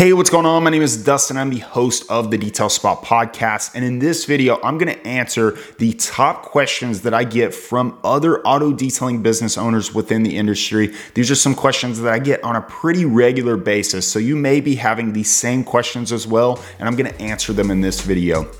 Hey, what's going on? My name is Dustin. I'm the host of the Detail Spot podcast. And in this video, I'm going to answer the top questions that I get from other auto detailing business owners within the industry. These are some questions that I get on a pretty regular basis. So you may be having these same questions as well, and I'm going to answer them in this video.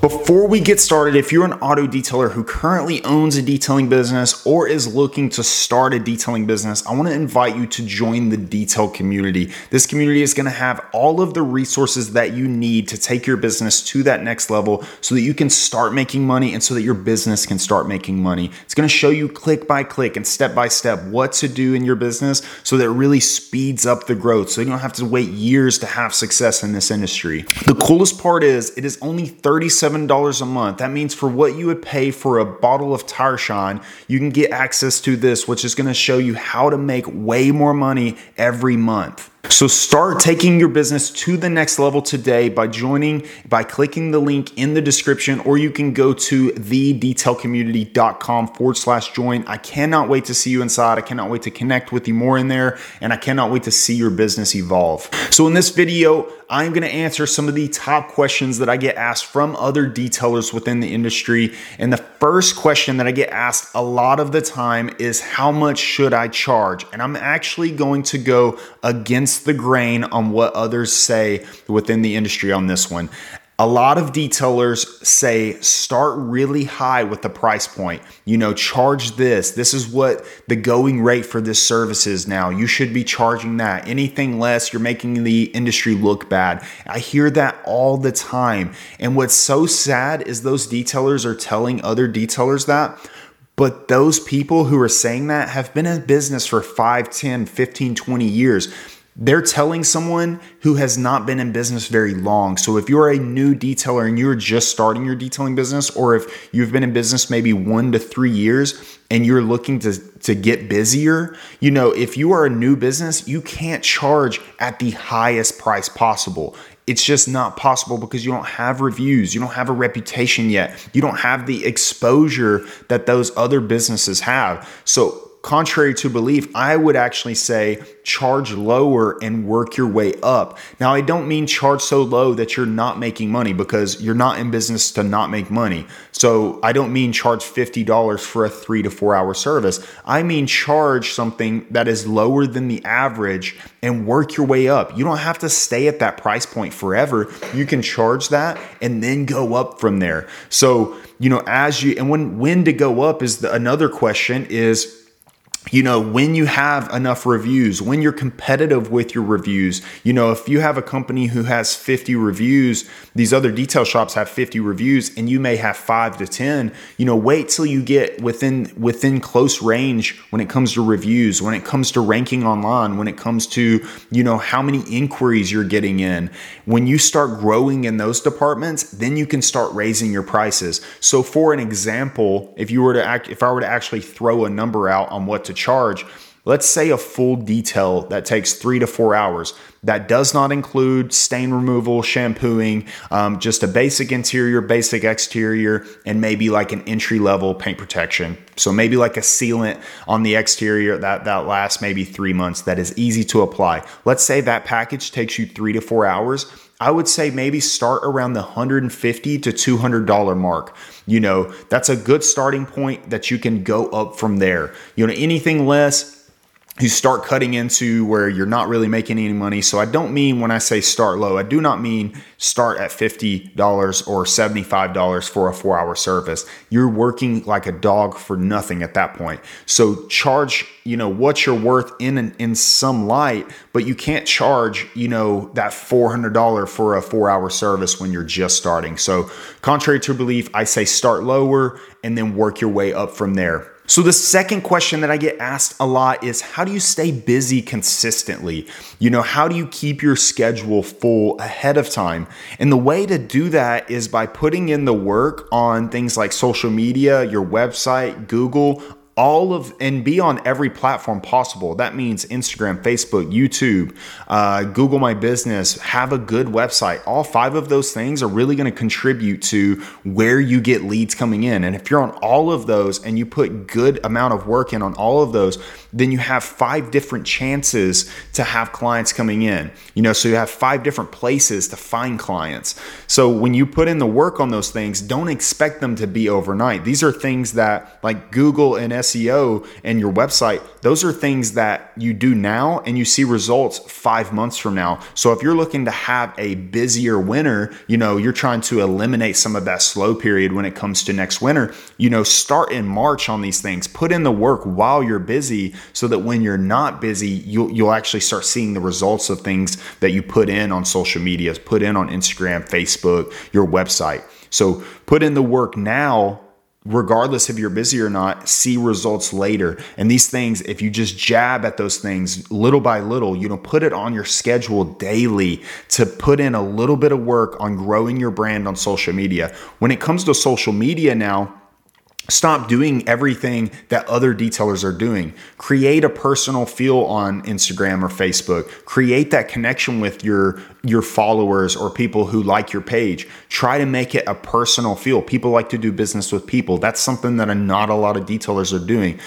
Before we get started, if you're an auto detailer who currently owns a detailing business or is looking to start a detailing business, I want to invite you to join the detail community. This community is going to have all of the resources that you need to take your business to that next level so that you can start making money and so that your business can start making money. It's going to show you click by click and step by step what to do in your business so that it really speeds up the growth so you don't have to wait years to have success in this industry. The coolest part is it is only 37 $7 a month. That means for what you would pay for a bottle of Tire Shine, you can get access to this, which is going to show you how to make way more money every month. So start taking your business to the next level today by joining, by clicking the link in the description, or you can go to thedetailcommunity.com forward slash join. I cannot wait to see you inside. I cannot wait to connect with you more in there, and I cannot wait to see your business evolve. So in this video, I'm going to answer some of the top questions that I get asked from other detailers within the industry. And the first question that I get asked a lot of the time is how much should I charge? And I'm actually going to go against the grain on what others say within the industry on this one. A lot of detailers say start really high with the price point. You know, charge this. This is what the going rate for this service is now. You should be charging that. Anything less, you're making the industry look bad. I hear that all the time. And what's so sad is those detailers are telling other detailers that. But those people who are saying that have been in business for 5, 10, 15, 20 years they're telling someone who has not been in business very long. So if you're a new detailer and you're just starting your detailing business, or if you've been in business maybe one to three years and you're looking to, to get busier, you know, if you are a new business, you can't charge at the highest price possible. It's just not possible because you don't have reviews, you don't have a reputation yet, you don't have the exposure that those other businesses have. So contrary to belief, I would actually say charge lower and work your way up. Now, I don't mean charge so low that you're not making money because you're not in business to not make money. So, I don't mean charge $50 for a three to four hour service. I mean charge something that is lower than the average and work your way up. You don't have to stay at that price point forever. You can charge that and then go up from there. So, you know, as you, and when, when to go up is the, another question is, you know, when you have enough reviews, when you're competitive with your reviews, you know, if you have a company who has 50 reviews, these other detail shops have 50 reviews and you may have 5 to 10, you know, wait till you get within within close range when it comes to reviews, when it comes to ranking online, when it comes to, you know, how many inquiries you're getting in. When you start growing in those departments, then you can start raising your prices. So for an example, if you were to act if I were to actually throw a number out on what to charge. Let's say a full detail that takes three to four hours. That does not include stain removal, shampooing, um, just a basic interior, basic exterior, and maybe like an entry level paint protection. So maybe like a sealant on the exterior that, that lasts maybe three months that is easy to apply. Let's say that package takes you three to four hours. I would say maybe start around the 150 to $200 mark. You know, that's a good starting point that you can go up from there. You know, anything less, you start cutting into where you're not really making any money. So I don't mean when I say start low, I do not mean start at $50 or $75 for a four hour service. You're working like a dog for nothing at that point. So charge, you know, what you're worth in in some light, but you can't charge, you know, that $400 for a four hour service when you're just starting. So contrary to belief, I say start lower and then work your way up from there. So, the second question that I get asked a lot is how do you stay busy consistently? You know, how do you keep your schedule full ahead of time? And the way to do that is by putting in the work on things like social media, your website, Google, all of and be on every platform possible. That means Instagram, Facebook, YouTube, uh, Google My Business. Have a good website. All five of those things are really going to contribute to where you get leads coming in. And if you're on all of those and you put good amount of work in on all of those, then you have five different chances to have clients coming in. You know, so you have five different places to find clients. So when you put in the work on those things, don't expect them to be overnight. These are things that like Google and and your website, those are things that you do now and you see results five months from now. So if you're looking to have a busier winter, you know, you're trying to eliminate some of that slow period when it comes to next winter, you know, start in March on these things. Put in the work while you're busy so that when you're not busy, you'll you'll actually start seeing the results of things that you put in on social media, put in on Instagram, Facebook, your website. So put in the work now regardless if you're busy or not, see results later. And these things, if you just jab at those things little by little, you know, put it on your schedule daily to put in a little bit of work on growing your brand on social media. When it comes to social media now, Stop doing everything that other detailers are doing. Create a personal feel on Instagram or Facebook. Create that connection with your your followers or people who like your page. Try to make it a personal feel. People like to do business with people. That's something that not a lot of detailers are doing.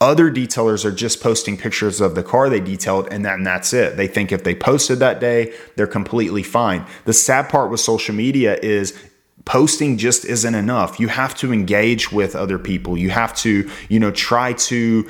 Other detailers are just posting pictures of the car they detailed and, that, and that's it. They think if they posted that day, they're completely fine. The sad part with social media is posting just isn't enough. You have to engage with other people. You have to, you know, try to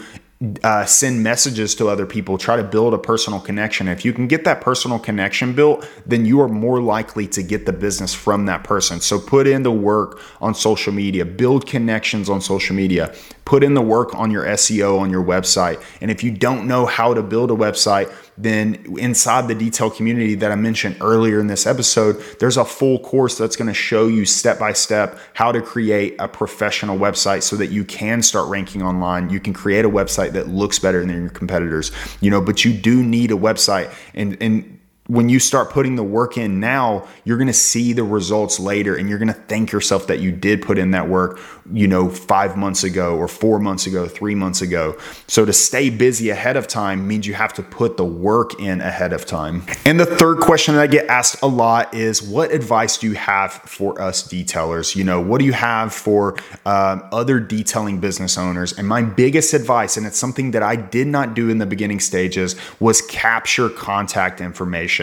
uh, send messages to other people, try to build a personal connection. If you can get that personal connection built, then you are more likely to get the business from that person. So put in the work on social media, build connections on social media, put in the work on your SEO on your website. And if you don't know how to build a website, then inside the detail community that I mentioned earlier in this episode, there's a full course that's going to show you step by step how to create a professional website so that you can start ranking online. You can create a website that looks better than your competitors, you know, but you do need a website and and when you start putting the work in now, you're going to see the results later and you're going to thank yourself that you did put in that work, you know, five months ago or four months ago, three months ago. So to stay busy ahead of time means you have to put the work in ahead of time. And the third question that I get asked a lot is what advice do you have for us detailers? You know, what do you have for um, other detailing business owners? And my biggest advice, and it's something that I did not do in the beginning stages, was capture contact information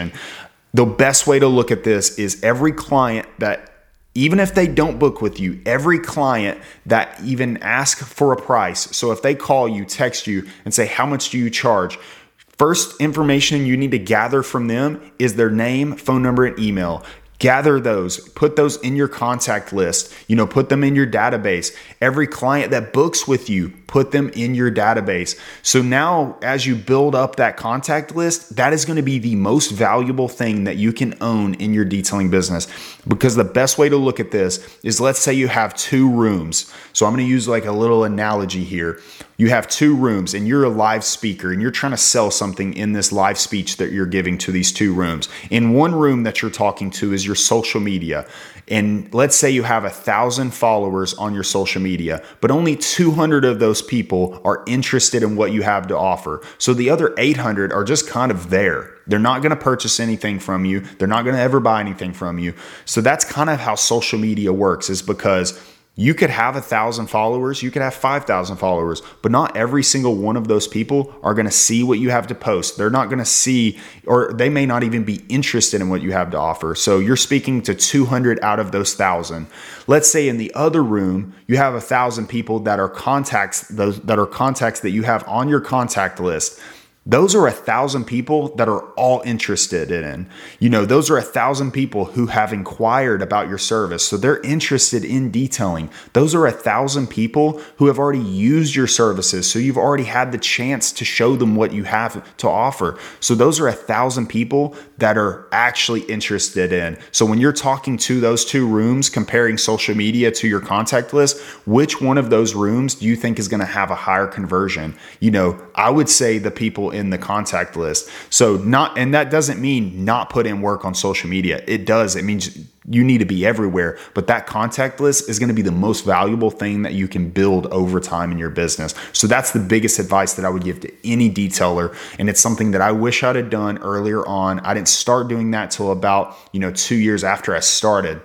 the best way to look at this is every client that even if they don't book with you, every client that even ask for a price. So if they call you, text you and say, How much do you charge? First information you need to gather from them is their name, phone number, and email. Gather those. Put those in your contact list. You know put them in your database. Every client that books with you put them in your database so now as you build up that contact list that is going to be the most valuable thing that you can own in your detailing business because the best way to look at this is let's say you have two rooms so i'm going to use like a little analogy here you have two rooms and you're a live speaker and you're trying to sell something in this live speech that you're giving to these two rooms. In one room that you're talking to is your social media. And let's say you have a thousand followers on your social media, but only 200 of those people are interested in what you have to offer. So the other 800 are just kind of there. They're not going to purchase anything from you. They're not going to ever buy anything from you. So that's kind of how social media works is because you could have a thousand followers, you could have 5,000 followers, but not every single one of those people are going to see what you have to post. They're not going to see, or they may not even be interested in what you have to offer. So you're speaking to 200 out of those thousand. Let's say in the other room, you have a thousand people that are contacts, those that are contacts that you have on your contact list those are a thousand people that are all interested in. You know, those are a thousand people who have inquired about your service. So they're interested in detailing. Those are a thousand people who have already used your services. So you've already had the chance to show them what you have to offer. So those are a thousand people that are actually interested in. So when you're talking to those two rooms, comparing social media to your contact list, which one of those rooms do you think is going to have a higher conversion? You know, I would say the people in the contact list. So not and that doesn't mean not put in work on social media. It does. It means you need to be everywhere, but that contact list is going to be the most valuable thing that you can build over time in your business. So that's the biggest advice that I would give to any detailer and it's something that I wish I'd have done earlier on. I didn't start doing that till about, you know, 2 years after I started.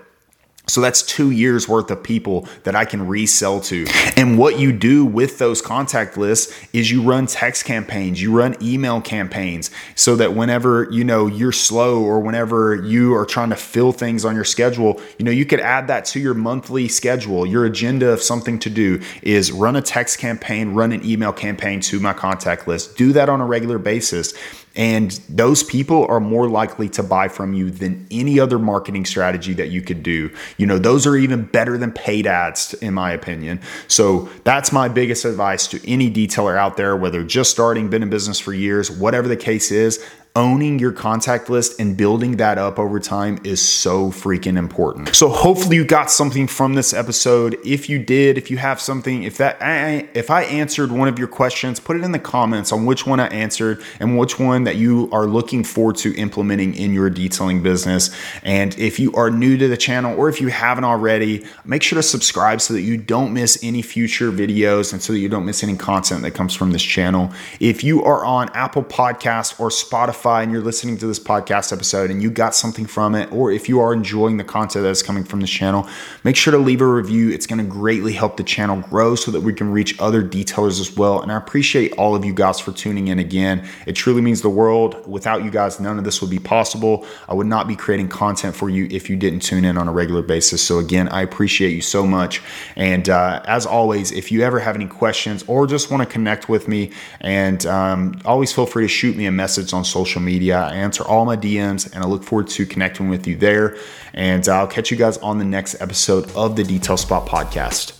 So that's two years worth of people that I can resell to. And what you do with those contact lists is you run text campaigns, you run email campaigns so that whenever, you know, you're slow or whenever you are trying to fill things on your schedule, you know, you could add that to your monthly schedule. Your agenda of something to do is run a text campaign, run an email campaign to my contact list. Do that on a regular basis. And those people are more likely to buy from you than any other marketing strategy that you could do. You know, those are even better than paid ads, in my opinion. So that's my biggest advice to any detailer out there, whether just starting, been in business for years, whatever the case is owning your contact list and building that up over time is so freaking important. So hopefully you got something from this episode. If you did, if you have something, if that I, if I answered one of your questions, put it in the comments on which one I answered and which one that you are looking forward to implementing in your detailing business. And if you are new to the channel or if you haven't already, make sure to subscribe so that you don't miss any future videos and so that you don't miss any content that comes from this channel. If you are on Apple Podcast or Spotify Spotify and you're listening to this podcast episode and you got something from it, or if you are enjoying the content that's coming from this channel, make sure to leave a review. It's going to greatly help the channel grow so that we can reach other detailers as well. And I appreciate all of you guys for tuning in again. It truly means the world. Without you guys, none of this would be possible. I would not be creating content for you if you didn't tune in on a regular basis. So, again, I appreciate you so much. And uh, as always, if you ever have any questions or just want to connect with me, and um, always feel free to shoot me a message on social social media. I answer all my DMs and I look forward to connecting with you there. And I'll catch you guys on the next episode of the Detail Spot podcast.